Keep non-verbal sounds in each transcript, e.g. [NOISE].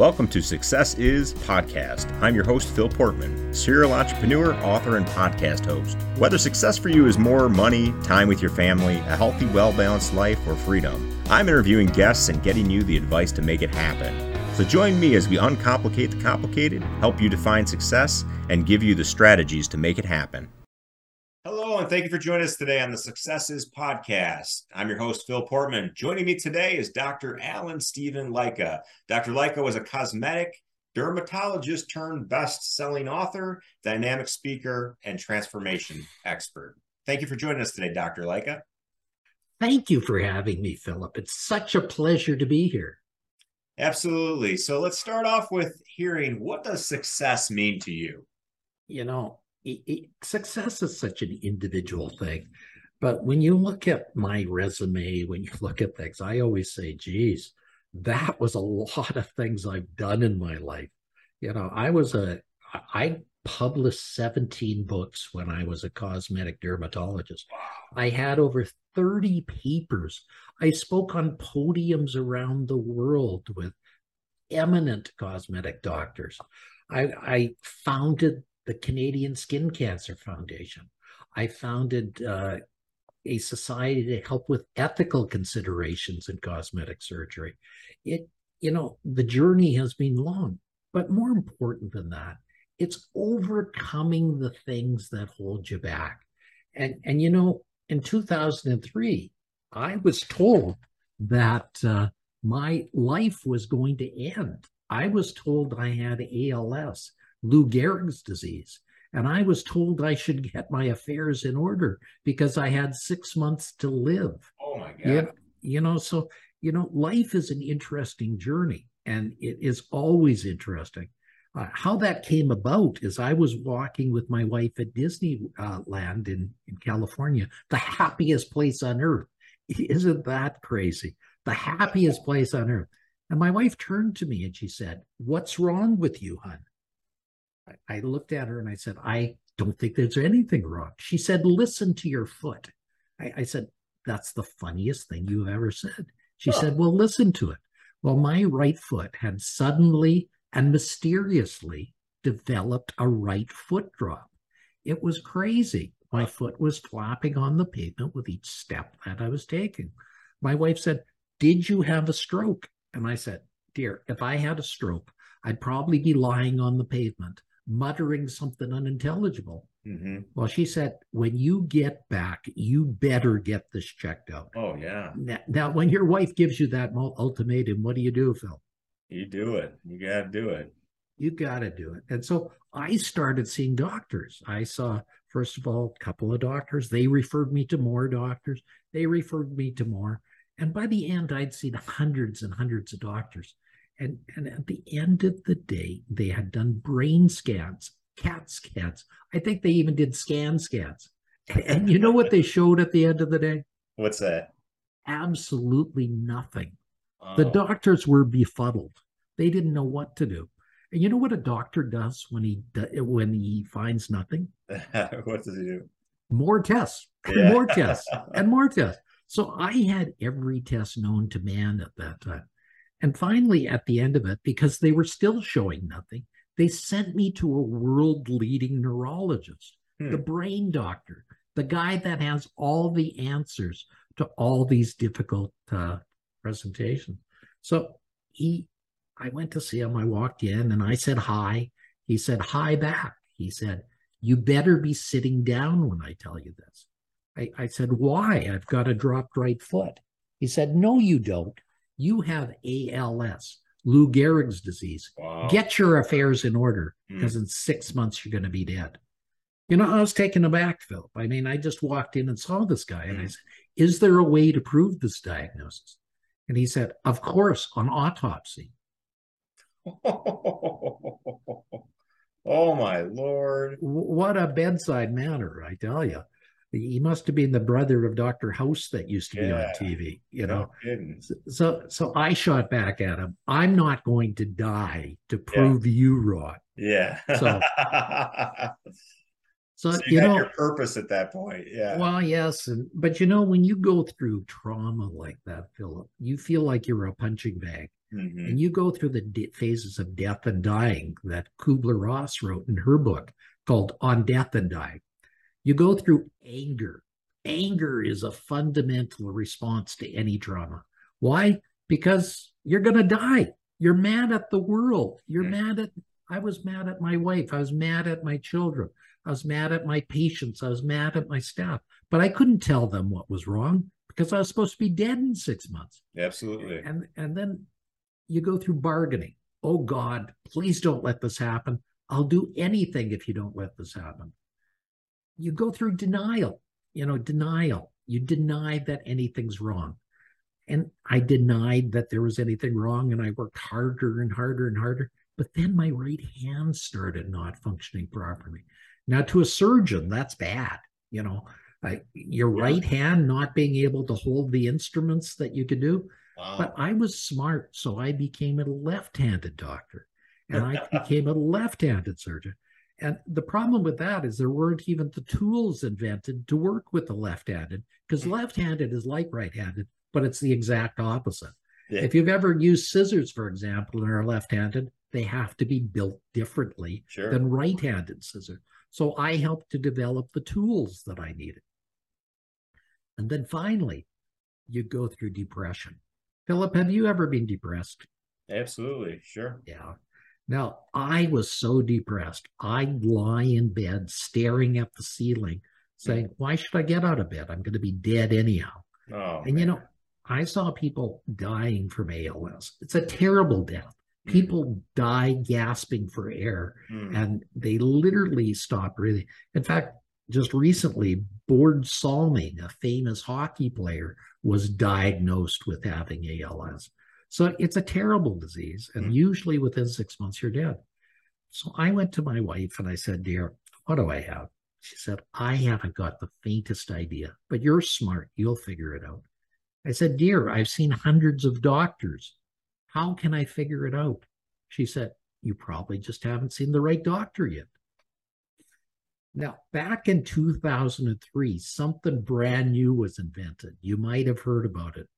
Welcome to Success Is Podcast. I'm your host, Phil Portman, serial entrepreneur, author, and podcast host. Whether success for you is more money, time with your family, a healthy, well balanced life, or freedom, I'm interviewing guests and getting you the advice to make it happen. So join me as we uncomplicate the complicated, help you define success, and give you the strategies to make it happen. And thank you for joining us today on the Success Is Podcast. I'm your host, Phil Portman. Joining me today is Dr. Allen Stephen Lycka. Dr. Lycka was a cosmetic dermatologist turned best selling author, dynamic speaker, and transformation expert. Thank you for joining us today, Dr. Lycka. Thank you for having me, Philip. It's such a pleasure to be here. Absolutely. So let's start off with hearing what does success mean to you? You know, it, it, success is such an individual thing. But when you look at my resume, when you look at things, I always say, geez, that was a lot of things I've done in my life. You know, I was a, I published 17 books when I was a cosmetic dermatologist. I had over 30 papers. I spoke on podiums around the world with eminent cosmetic doctors. I, I founded the Canadian Skin Cancer Foundation. I founded uh, a society to help with ethical considerations in cosmetic surgery. It, you know, the journey has been long, but more important than that, it's overcoming the things that hold you back. And and you know, in 2003, I was told that uh, my life was going to end. I was told I had ALS, Lou Gehrig's disease. And I was told I should get my affairs in order because I had six months to live. Oh my God. You, you know, so, you know, life is an interesting journey and it is always interesting. Uh, how that came about is I was walking with my wife at Disneyland uh, in, in California, the happiest place on earth. [LAUGHS] Isn't that crazy? The happiest place on earth. And my wife turned to me and she said, What's wrong with you, hon? I looked at her and I said, I don't think there's anything wrong. She said, Listen to your foot. I, I said, That's the funniest thing you've ever said. She oh. said, Well, listen to it. Well, my right foot had suddenly and mysteriously developed a right foot drop. It was crazy. My foot was flapping on the pavement with each step that I was taking. My wife said, Did you have a stroke? And I said, Dear, if I had a stroke, I'd probably be lying on the pavement muttering something unintelligible. Mm-hmm. Well, she said, when you get back, you better get this checked out. Oh, yeah. Now, now, when your wife gives you that ultimatum, what do you do, Phil? You do it. You got to do it. You got to do it. And so I started seeing doctors. I saw, first of all, a couple of doctors. They referred me to more doctors. They referred me to more. And by the end, I'd seen hundreds and hundreds of doctors. And, and at the end of the day, they had done brain scans, CAT scans. I think they even did scan scans. And you know what they showed at the end of the day? What's that? Absolutely nothing. Oh. The doctors were befuddled. They didn't know what to do. And you know what a doctor does when he when he finds nothing? [LAUGHS] what does he do? More tests, yeah. [LAUGHS] more tests, and more tests. So I had every test known to man at that time. And finally, at the end of it, because they were still showing nothing, they sent me to a world leading neurologist, hmm. the brain doctor, the guy that has all the answers to all these difficult uh, presentations. So he, I went to see him. I walked in and I said hi. He said hi back. He said, You better be sitting down when I tell you this. I, I said, Why? I've got a dropped right foot. He said, No, you don't you have ALS, Lou Gehrig's disease. Wow. Get your affairs in order because mm. in six months you're going to be dead. You know, I was taken aback, Philip. I mean, I just walked in and saw this guy mm. and I hmm. said, Is there a way to prove this diagnosis? And he said, Of course, on autopsy. [LAUGHS] oh, my Lord. What a bedside manner, I tell you he must have been the brother of Dr. House that used to yeah. be on TV, you know. No so so I shot back at him. I'm not going to die to prove yeah. you wrong. Yeah. So, [LAUGHS] so, so you, you know your purpose at that point. Yeah. Well, yes, and but you know when you go through trauma like that, Philip, you feel like you're a punching bag. Mm-hmm. And you go through the de- phases of death and dying that Kubler Ross wrote in her book called On Death and Dying. You go through anger. Anger is a fundamental response to any trauma. Why? Because you're going to die. You're mad at the world. You're mm-hmm. mad at, I was mad at my wife. I was mad at my children. I was mad at my patients. I was mad at my staff, but I couldn't tell them what was wrong because I was supposed to be dead in six months. Absolutely. And and then you go through bargaining. Oh God, please don't let this happen. I'll do anything if you don't let this happen. You go through denial, you know, denial. You deny that anything's wrong. And I denied that there was anything wrong, and I worked harder and harder and harder. But then my right hand started not functioning properly. Now, to a surgeon, that's bad. You know, your yeah. right hand not being able to hold the instruments that you could do. Wow. But I was smart, so I became a left-handed doctor, and I [LAUGHS] became a left-handed surgeon. And the problem with that is there weren't even the tools invented to work with the left-handed, because mm. left-handed is like right-handed, but it's the exact opposite. Yeah. If you've ever used scissors, for example, and are left-handed, they have to be built differently sure. than right-handed scissors. So I helped to develop the tools that I needed. And then finally, you go through depression. Philip, have you ever been depressed? Absolutely, sure. Yeah. Now, I was so depressed. I'd lie in bed staring at the ceiling, saying, Why should I get out of bed? I'm going to be dead anyhow. Oh, and man. you know, I saw people dying from ALS. It's a terrible death. Mm. People die gasping for air mm. and they literally stop breathing. In fact, just recently, Börje Salming, a famous hockey player, was diagnosed with having ALS. So it's a terrible disease. And mm. usually within six months, you're dead. So I went to my wife and I said, Dear, what do I have? She said, I haven't got the faintest idea, but you're smart. You'll figure it out. I said, Dear, I've seen hundreds of doctors. How can I figure it out? She said, You probably just haven't seen the right doctor yet. Now, back in 2003, something brand new was invented. You might have heard about it,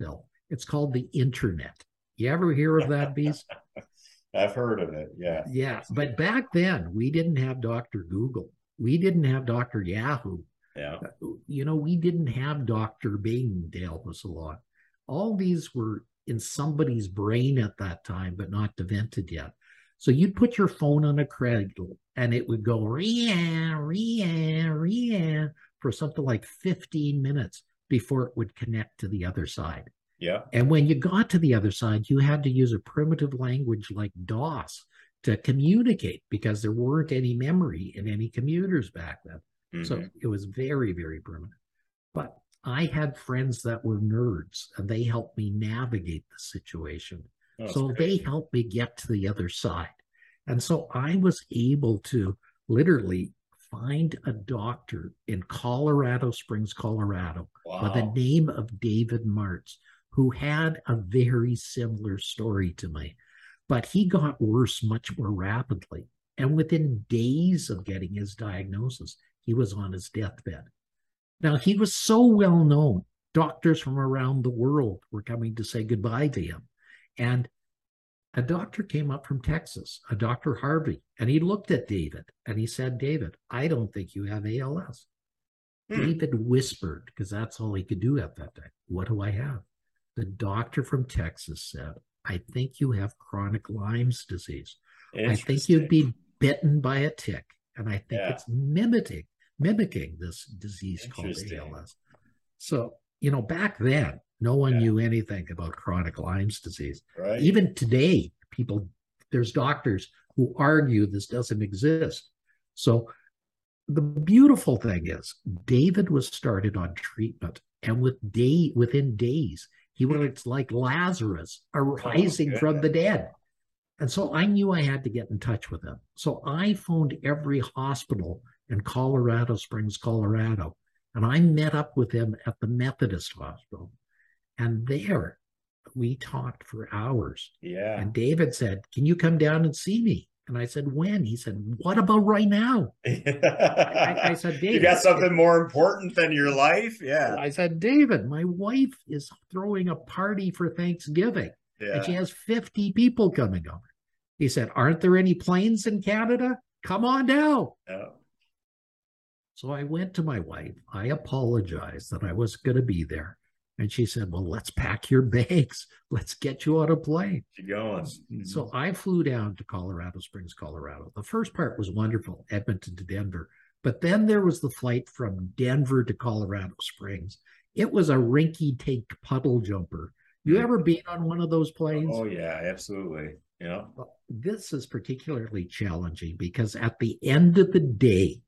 Bill. It's called the internet. You ever hear of that beast? [LAUGHS] I've heard of it, yeah. Yeah, but back then we didn't have Dr. Google. We didn't have Dr. Yahoo. Yeah. Uh, you know, we didn't have Dr. Bing to help us a lot. All these were in somebody's brain at that time, but not invented yet. So you'd put your phone on a cradle and it would go ria, ria, ria for something like 15 minutes before it would connect to the other side. Yeah. And when you got to the other side, you had to use a primitive language like DOS to communicate because there weren't any memory in any computers back then. Mm-hmm. So it was very, very primitive. But I had friends that were nerds and they helped me navigate the situation. That's so great. they helped me get to the other side. And so I was able to literally find a doctor in Colorado Springs, Colorado, wow. by the name of David Martz, who had a very similar story to me. But he got worse much more rapidly. And within days of getting his diagnosis, he was on his deathbed. Now, he was so well known. Doctors from around the world were coming to say goodbye to him. And a doctor came up from Texas, a Dr. Harvey, and he looked at David and he said, David, I don't think you have ALS. Hmm. David whispered, because that's all he could do at that time. What do I have? The doctor from Texas said, I think you have chronic Lyme's disease. I think you'd be bitten by a tick. And I think yeah. it's mimicking, mimicking this disease called ALS. So, you know, back then, no one yeah. knew anything about chronic Lyme's disease. Right. Even today, people, there's doctors who argue this doesn't exist. So the beautiful thing is David was started on treatment and with day within days, he was like Lazarus arising oh, from the dead. And so I knew I had to get in touch with him. So I phoned every hospital in Colorado Springs, Colorado, and I met up with him at the Methodist Hospital. And there we talked for hours. Yeah. And David said, Can you come down and see me? And I said, When? He said, What about right now? [LAUGHS] I, I, said, David. You got something more important than your life? Yeah. I said, David, my wife is throwing a party for Thanksgiving. Yeah. And she has 50 people coming over. He said, Aren't there any planes in Canada? Come on down. Yeah. So I went to my wife. I apologized that I was going to be there. And she said, Well, let's pack your bags. [LAUGHS] Let's get you on a plane. You going. So I flew down to Colorado Springs, Colorado. The first part was wonderful, Edmonton to Denver. But then there was the flight from Denver to Colorado Springs. It was a rinky tink puddle jumper. You hmm. ever been on one of those planes? Oh, yeah, absolutely. Yeah. This is particularly challenging because at the end of the day,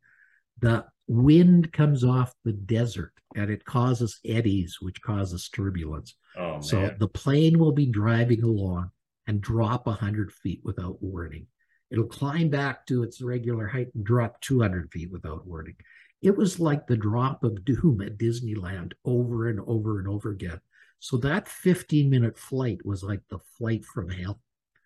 the wind comes off the desert and it causes eddies, which causes turbulence. Oh, so the plane will be driving along and drop 100 feet without warning. It'll climb back to its regular height and drop 200 feet without warning. It was like the drop of doom at Disneyland over and over and over again. So that 15 minute flight was like the flight from hell.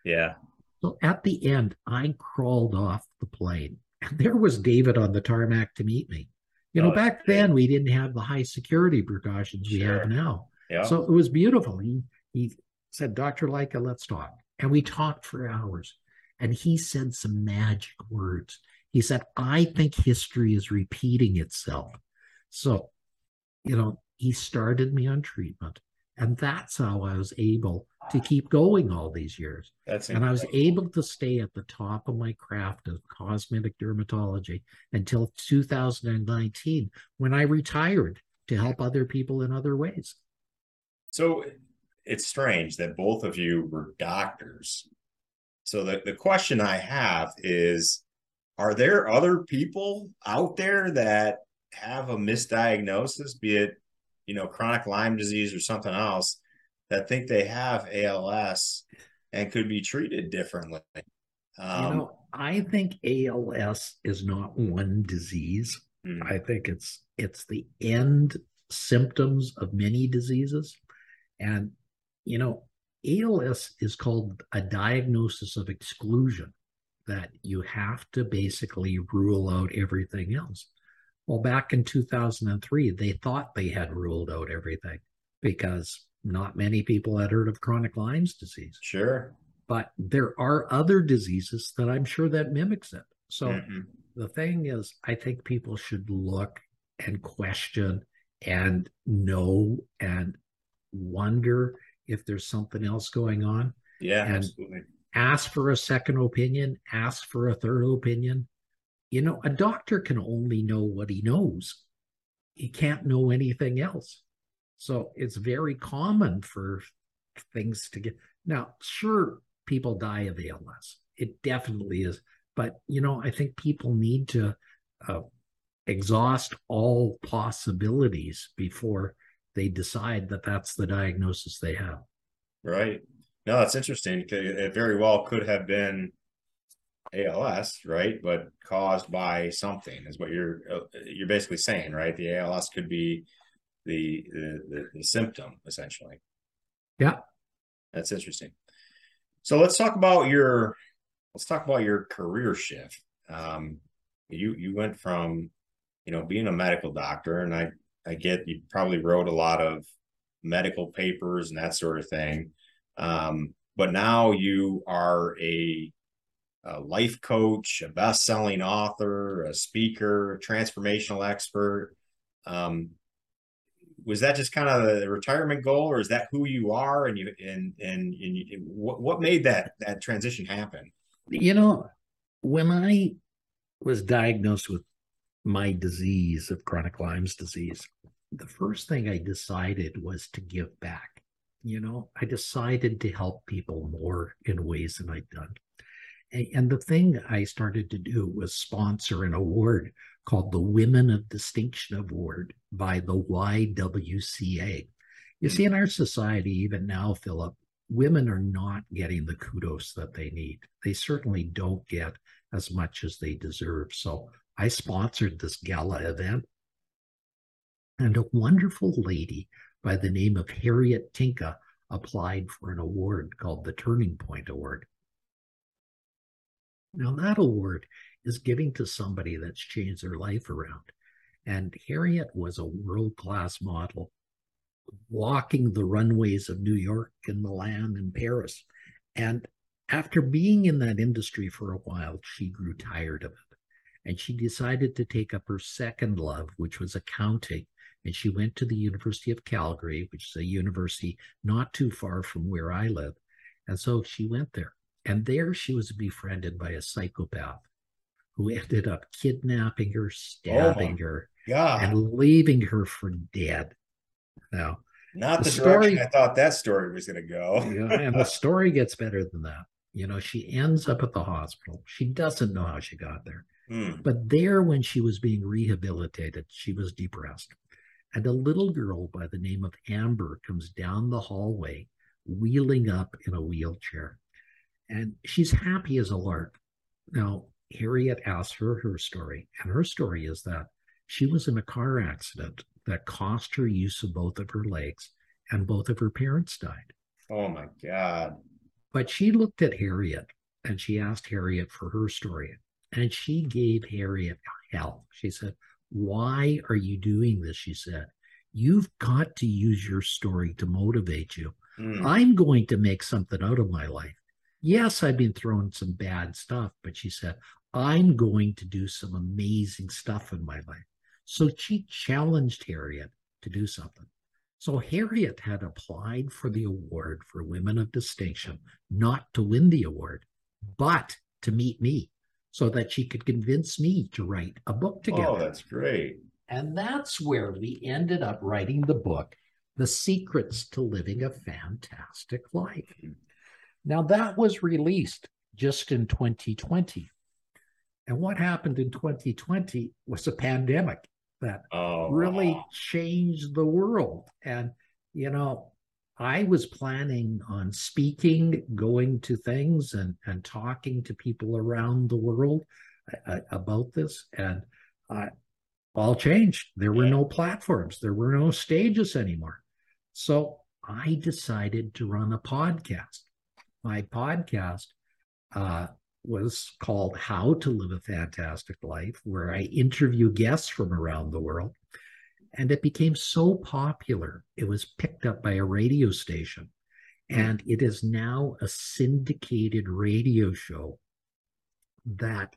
Yeah. So at the end, I crawled off the plane [LAUGHS] there was David on the tarmac to meet me. You know, oh, back then we didn't have the high security precautions we sure. have now. Yeah. So it was beautiful. He he said, Dr. Lycka, let's talk. And we talked for hours and he said some magic words. He said, I think history is repeating itself. So, you know, he started me on treatment. And that's how I was able to keep going all these years. That's and I was able to stay at the top of my craft of cosmetic dermatology until 2019 when I retired to help other people in other ways. So it's strange that both of you were doctors so the, the question I have is are there other people out there that have a misdiagnosis, be it, you know, chronic Lyme disease or something else, that think they have ALS and could be treated differently? Um, you know, I think ALS is not one disease. Hmm. I think it's it's the end symptoms of many diseases. And, you know, ALS is called a diagnosis of exclusion, that you have to basically rule out everything else. Well, back in 2003, they thought they had ruled out everything because not many people had heard of chronic Lyme's disease. Sure. But there are other diseases that I'm sure that mimics it. So mm-hmm. the thing is, I think people should look and question and know and wonder if there's something else going on. Yeah, and absolutely. Ask for a second opinion, ask for a third opinion. You know, a doctor can only know what he knows. He can't know anything else. So it's very common for things to get. Now, sure, people die of ALS. It definitely is. But, you know, I think people need to uh, exhaust all possibilities before they decide that that's the diagnosis they have. Right. No, that's interesting. It very well could have been ALS, right? But caused by something is what you're uh, you're basically saying, right? The ALS could be the the, the, the symptom essentially. Yeah, that's interesting. So let's talk about your let's talk about your career shift. Um, you you went from you know being a medical doctor, and I I get you probably wrote a lot of medical papers and that sort of thing. Um, but now you are a, a life coach, a best-selling author, a speaker, a transformational expert. Um, was that just kind of the retirement goal, or is that who you are? And you and and, and you, what what made that that transition happen? You know, when I was diagnosed with my disease of chronic Lyme's disease, the first thing I decided was to give back. You know, I decided to help people more in ways than I'd done. And the thing I started to do was sponsor an award called the Women of Distinction Award by the YWCA. You see, in our society, even now, Philip, women are not getting the kudos that they need. They certainly don't get as much as they deserve. So I sponsored this gala event, and a wonderful lady by the name of Harriet Tinka applied for an award called the Turning Point Award. Now, that award is giving to somebody that's changed their life around. And Harriet was a world class model. walking the runways of New York and Milan and Paris. And after being in that industry for a while, she grew tired of it. And she decided to take up her second love, which was accounting. And she went to the University of Calgary, which is a university not too far from where I live. And so she went there. And there she was befriended by a psychopath who ended up kidnapping her, stabbing oh her, God. and leaving her for dead. Now, not the, the story, I thought that story was going to go. [LAUGHS] yeah, and the story gets better than that. You know, she ends up at the hospital. She doesn't know how she got there. Mm. But there, when she was being rehabilitated, she was depressed. And a little girl by the name of Amber comes down the hallway, wheeling up in a wheelchair. And she's happy as a lark. Now, Harriet asks her her story. And her story is that she was in a car accident that cost her use of both of her legs, and both of her parents died. Oh my God. But she looked at Harriet and she asked Harriet for her story. And she gave Harriet hell. She said, Why are you doing this? She said, You've got to use your story to motivate you. Mm. I'm going to make something out of my life. Yes, I've been throwing some bad stuff, but she said, I'm going to do some amazing stuff in my life. So she challenged Harriet to do something. So Harriet had applied for the award for Women of Distinction, not to win the award, but to meet me so that she could convince me to write a book oh, together. Oh, that's great. And that's where we ended up writing the book, The Secrets to Living a Fantastic Life. Now, that was released just in 2020. And what happened in 2020 was a pandemic that oh, really changed the world. And, you know, I was planning on speaking, going to things and, and talking to people around the world uh, about this. And uh, all changed. There were no platforms, there were no stages anymore. So I decided to run a podcast. My podcast uh, was called How to Live a Fantastic Life, where I interview guests from around the world. And it became so popular, it was picked up by a radio station. And it is now a syndicated radio show that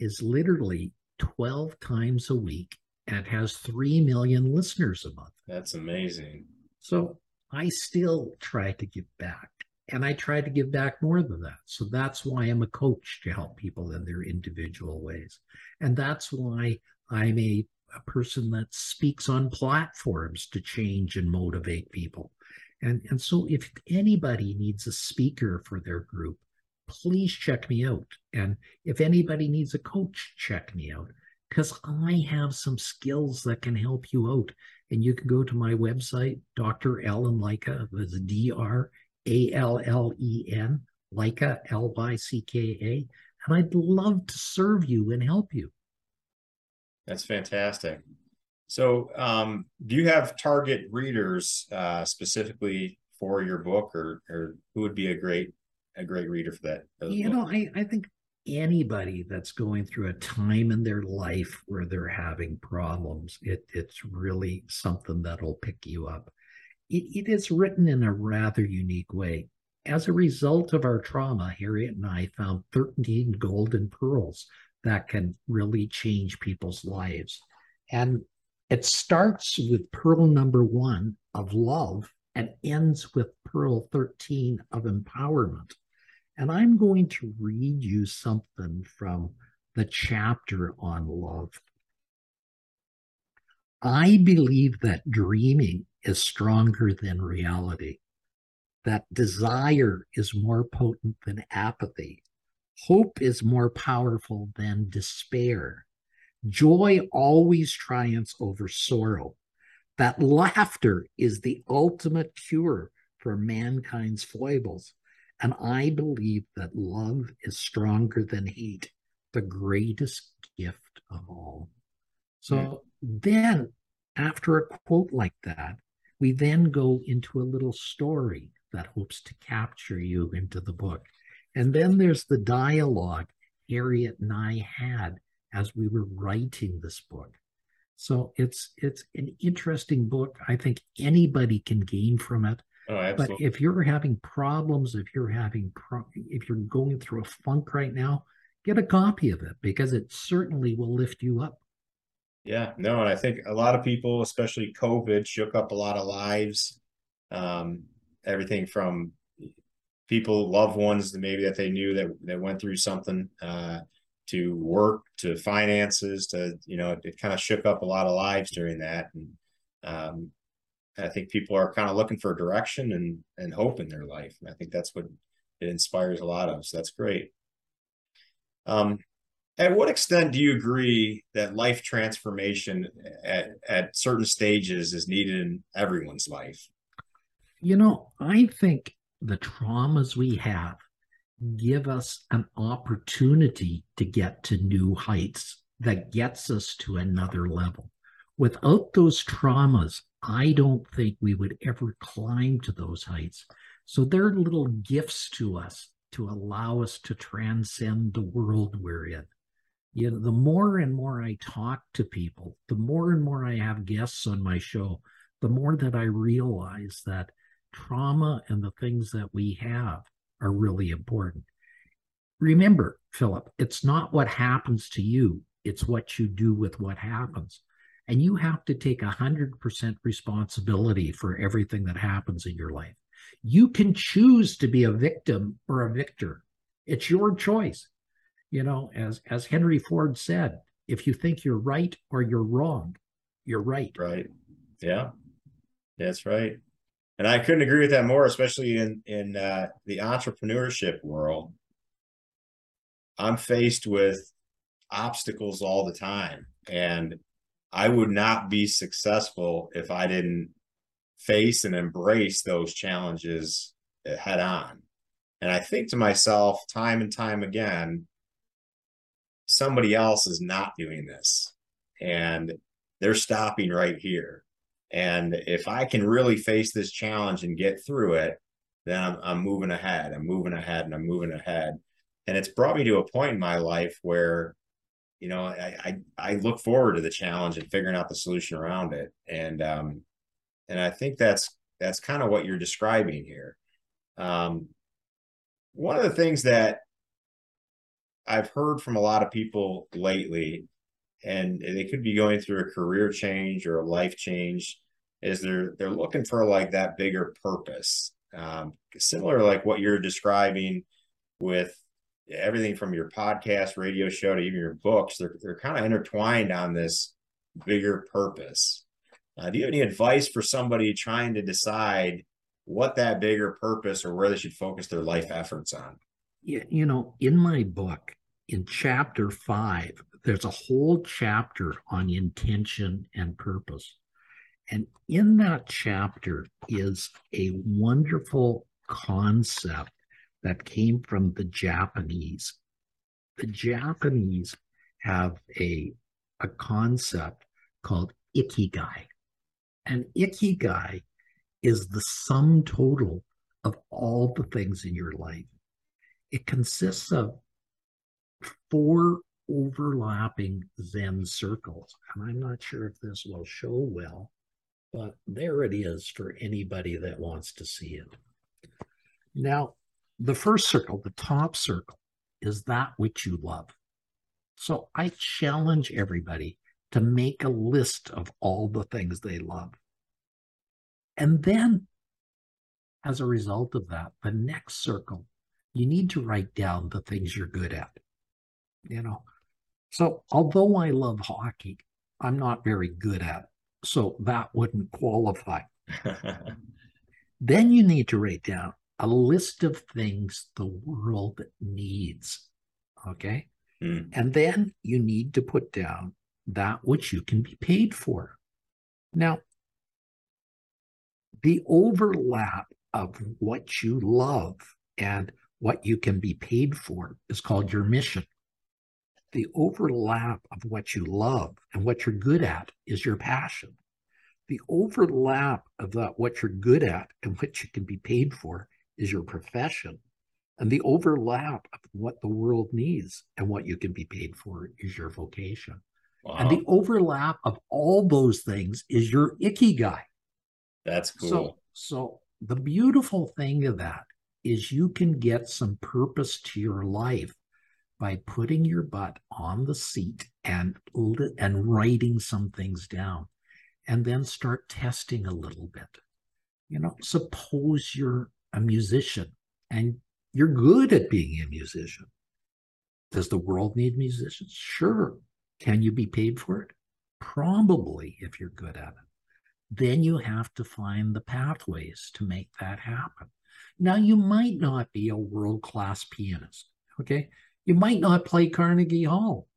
is literally 12 times a week and has 3 million listeners a month. That's amazing. So I still try to give back and I try to give back more than that. So that's why I'm a coach to help people in their individual ways. And that's why I'm a, a person that speaks on platforms to change and motivate people. And, and so if anybody needs a speaker for their group, please check me out. And if anybody needs a coach, check me out because I have some skills that can help you out. And you can go to my website, Dr. Allen Lycka, that's D R a L L E N, Lycka, L Y C K A. And I'd love to serve you and help you. That's fantastic. So, um, do you have target readers uh, specifically for your book, or or who would be a great a great reader for that? You know, I, I think anybody that's going through a time in their life where they're having problems, it, it's really something that'll pick you up it, it is written in a rather unique way. As a result of our trauma, Harriet and I found 13 golden pearls that can really change people's lives. And it starts with pearl number one of love and ends with pearl 13 of empowerment. And I'm going to read you something from the chapter on love. I believe that dreaming is stronger than reality, that desire is more potent than apathy, hope is more powerful than despair, joy always triumphs over sorrow, that laughter is the ultimate cure for mankind's foibles. And I believe that love is stronger than hate, the greatest gift of all. So mm. then, after a quote like that, we then go into a little story that hopes to capture you into the book. And then there's the dialogue Harriet and I had as we were writing this book. So it's it's an interesting book. I think anybody can gain from it. Oh. But if you're having problems, if you're having pro- if you're going through a funk right now, get a copy of it because it certainly will lift you up. Yeah, no, and I think a lot of people, especially COVID, shook up a lot of lives. Um, everything from people, loved ones that maybe that they knew that that went through something, uh, to work, to finances, to you know, it, it kind of shook up a lot of lives during that, and um, I think people are kind of looking for direction and and hope in their life, and I think that's what it inspires a lot of. So that's great. Um, at what extent do you agree that life transformation at, at certain stages is needed in everyone's life? You know, I think the traumas we have give us an opportunity to get to new heights that gets us to another level. Without those traumas, I don't think we would ever climb to those heights. So they're little gifts to us to allow us to transcend the world we're in. You know, the more and more I talk to people, the more and more I have guests on my show, the more that I realize that trauma and the things that we have are really important. Remember, Philip, it's not what happens to you, it's what you do with what happens. And you have to take 100% responsibility for everything that happens in your life. You can choose to be a victim or a victor. It's your choice. You know, as as Henry Ford said, if you think you're right or you're wrong, you're right. Right. Yeah. That's right. And I couldn't agree with that more, especially in in uh, the entrepreneurship world. I'm faced with obstacles all the time, and I would not be successful if I didn't face and embrace those challenges head on. And I think to myself, time and time again, somebody else is not doing this, and they're stopping right here and if I can really face this challenge and get through it, then I'm, I'm moving ahead. I'm moving ahead and I'm moving ahead. And it's brought me to a point in my life where, you know, I, I, I look forward to the challenge and figuring out the solution around it. And, um, and I think that's, that's kind of what you're describing here. Um, one of the things that I've heard from a lot of people lately, and they could be going through a career change or a life change, is they're they're looking for like that bigger purpose um, similar like what you're describing with everything from your podcast radio show to even your books they're, they're kind of intertwined on this bigger purpose. Uh, do you have any advice for somebody trying to decide what that bigger purpose or where they should focus their life efforts on you know in my book in chapter five there's a whole chapter on intention and purpose and in that chapter is a wonderful concept that came from the Japanese. The Japanese have a, a concept called ikigai. And ikigai is the sum total of all the things in your life. It consists of four overlapping Zen circles. And I'm not sure if this will show well, but there it is for anybody that wants to see it. Now, the first circle, the top circle, is that which you love. So I challenge everybody to make a list of all the things they love. And then, as a result of that, the next circle, you need to write down the things you're good at. You know, so although I love hockey, I'm not very good at it. so that wouldn't qualify. [LAUGHS] then you need to write down a list of things the world needs. Okay. Mm. And then you need to put down that which you can be paid for. Now, the overlap of what you love and what you can be paid for is called your mission. The overlap of what you love and what you're good at is your passion. The overlap of that, what you're good at and what you can be paid for, is your profession. And the overlap of what the world needs and what you can be paid for is your vocation. Wow. And the overlap of all those things is your ikigai. That's cool. So, so the beautiful thing of that is you can get some purpose to your life by putting your butt on the seat and and writing some things down and then start testing a little bit. You know suppose you're a musician and you're good at being a musician. Does the world need musicians? Sure. Can you be paid for it? Probably if you're good at it. Then you have to find the pathways to make that happen now you might not be a world class pianist okay you might not play Carnegie Hall,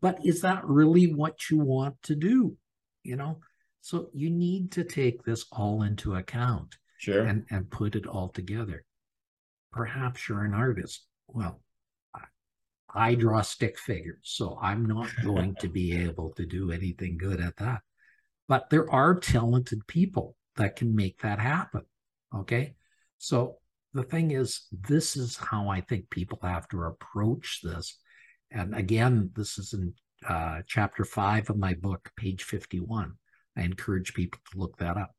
but is that really what you want to do? You know, so you need to take this all into account sure. and, and put it all together. Perhaps you're an artist. Well, I draw stick figures, so I'm not [LAUGHS] going to be able to do anything good at that. But there are talented people that can make that happen. Okay. So the thing is, this is how I think people have to approach this. And again, this is in uh, chapter five of my book, page 51. I encourage people to look that up.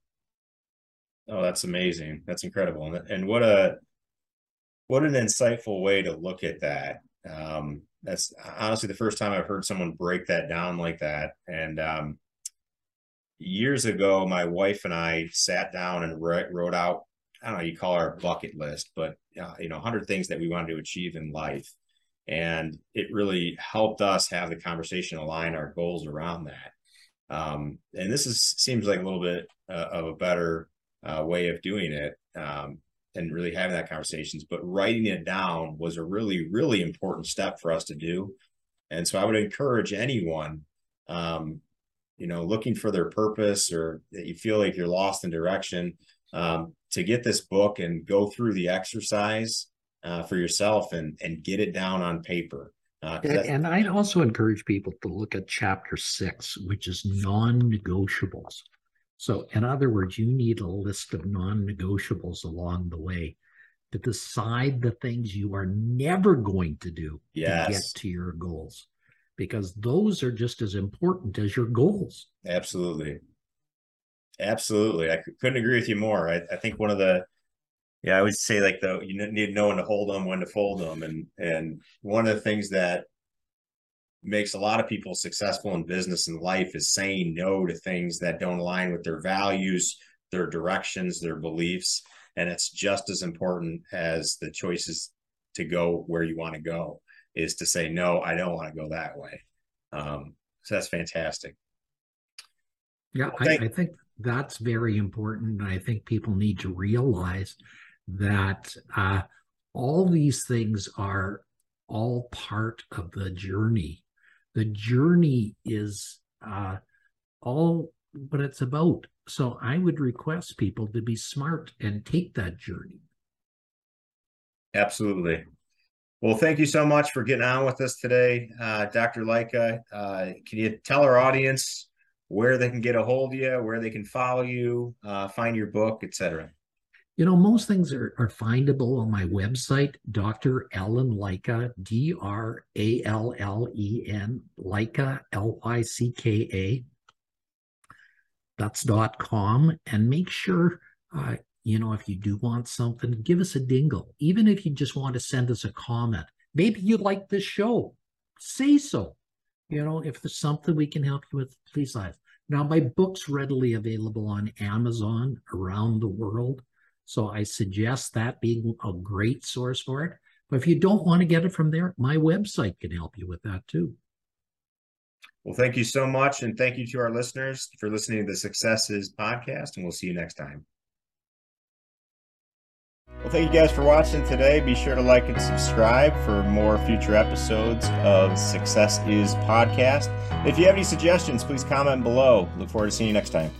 Oh, that's amazing. That's incredible. And, what a what an insightful way to look at that. Um, that's honestly the first time I've heard someone break that down like that. And um, years ago, my wife and I sat down and wrote, wrote out I don't know, you call our bucket list, but uh, you know, 100 things that we wanted to achieve in life. And it really helped us have the conversation align our goals around that. Um, and this is seems like a little bit uh, of a better uh, way of doing it um, and really having that conversations. But writing it down was a really, really important step for us to do. And so I would encourage anyone, um, you know, looking for their purpose or that you feel like you're lost in direction, um, to get this book and go through the exercise uh, for yourself and and get it down on paper. Uh, and, I'd also encourage people to look at chapter six, which is non-negotiables. So, in other words, you need a list of non-negotiables along the way to decide the things you are never going to do yes. to get to your goals, because those are just as important as your goals. Absolutely. Absolutely. I couldn't agree with you more. I, I think one of the, yeah, I would say like the, you need to know when to hold them, when to fold them. And, and one of the things that makes a lot of people successful in business and life is saying no to things that don't align with their values, their directions, their beliefs. And it's just as important as the choices to go where you want to go is to say, no, I don't want to go that way. Um, so that's fantastic. Yeah, I, I, think that's very important. I think people need to realize that uh, all these things are all part of the journey. The journey is uh, all what it's about. So I would request people to be smart and take that journey. Absolutely. Well, thank you so much for getting on with us today, uh, Dr. Lycka. Uh, can you tell our audience where they can get a hold of you, where they can follow you, uh, find your book, etc. You know, most things are, are findable on my website, Dr. Allen Lycka, D R A L L E N, Lycka, L Y C K A. That's dot com. And make sure, uh, you know, if you do want something, give us a dingle. Even if you just want to send us a comment, maybe you like this show, say so. You know, if there's something we can help you with, please let Now, my book's readily available on Amazon around the world. So I suggest that being a great source for it. But if you don't want to get it from there, my website can help you with that too. Well, thank you so much. And thank you to our listeners for listening to the Success Is podcast. And we'll see you next time. Well, thank you guys for watching today. Be sure to like and subscribe for more future episodes of Success is Podcast. If you have any suggestions, please comment below. Look forward to seeing you next time.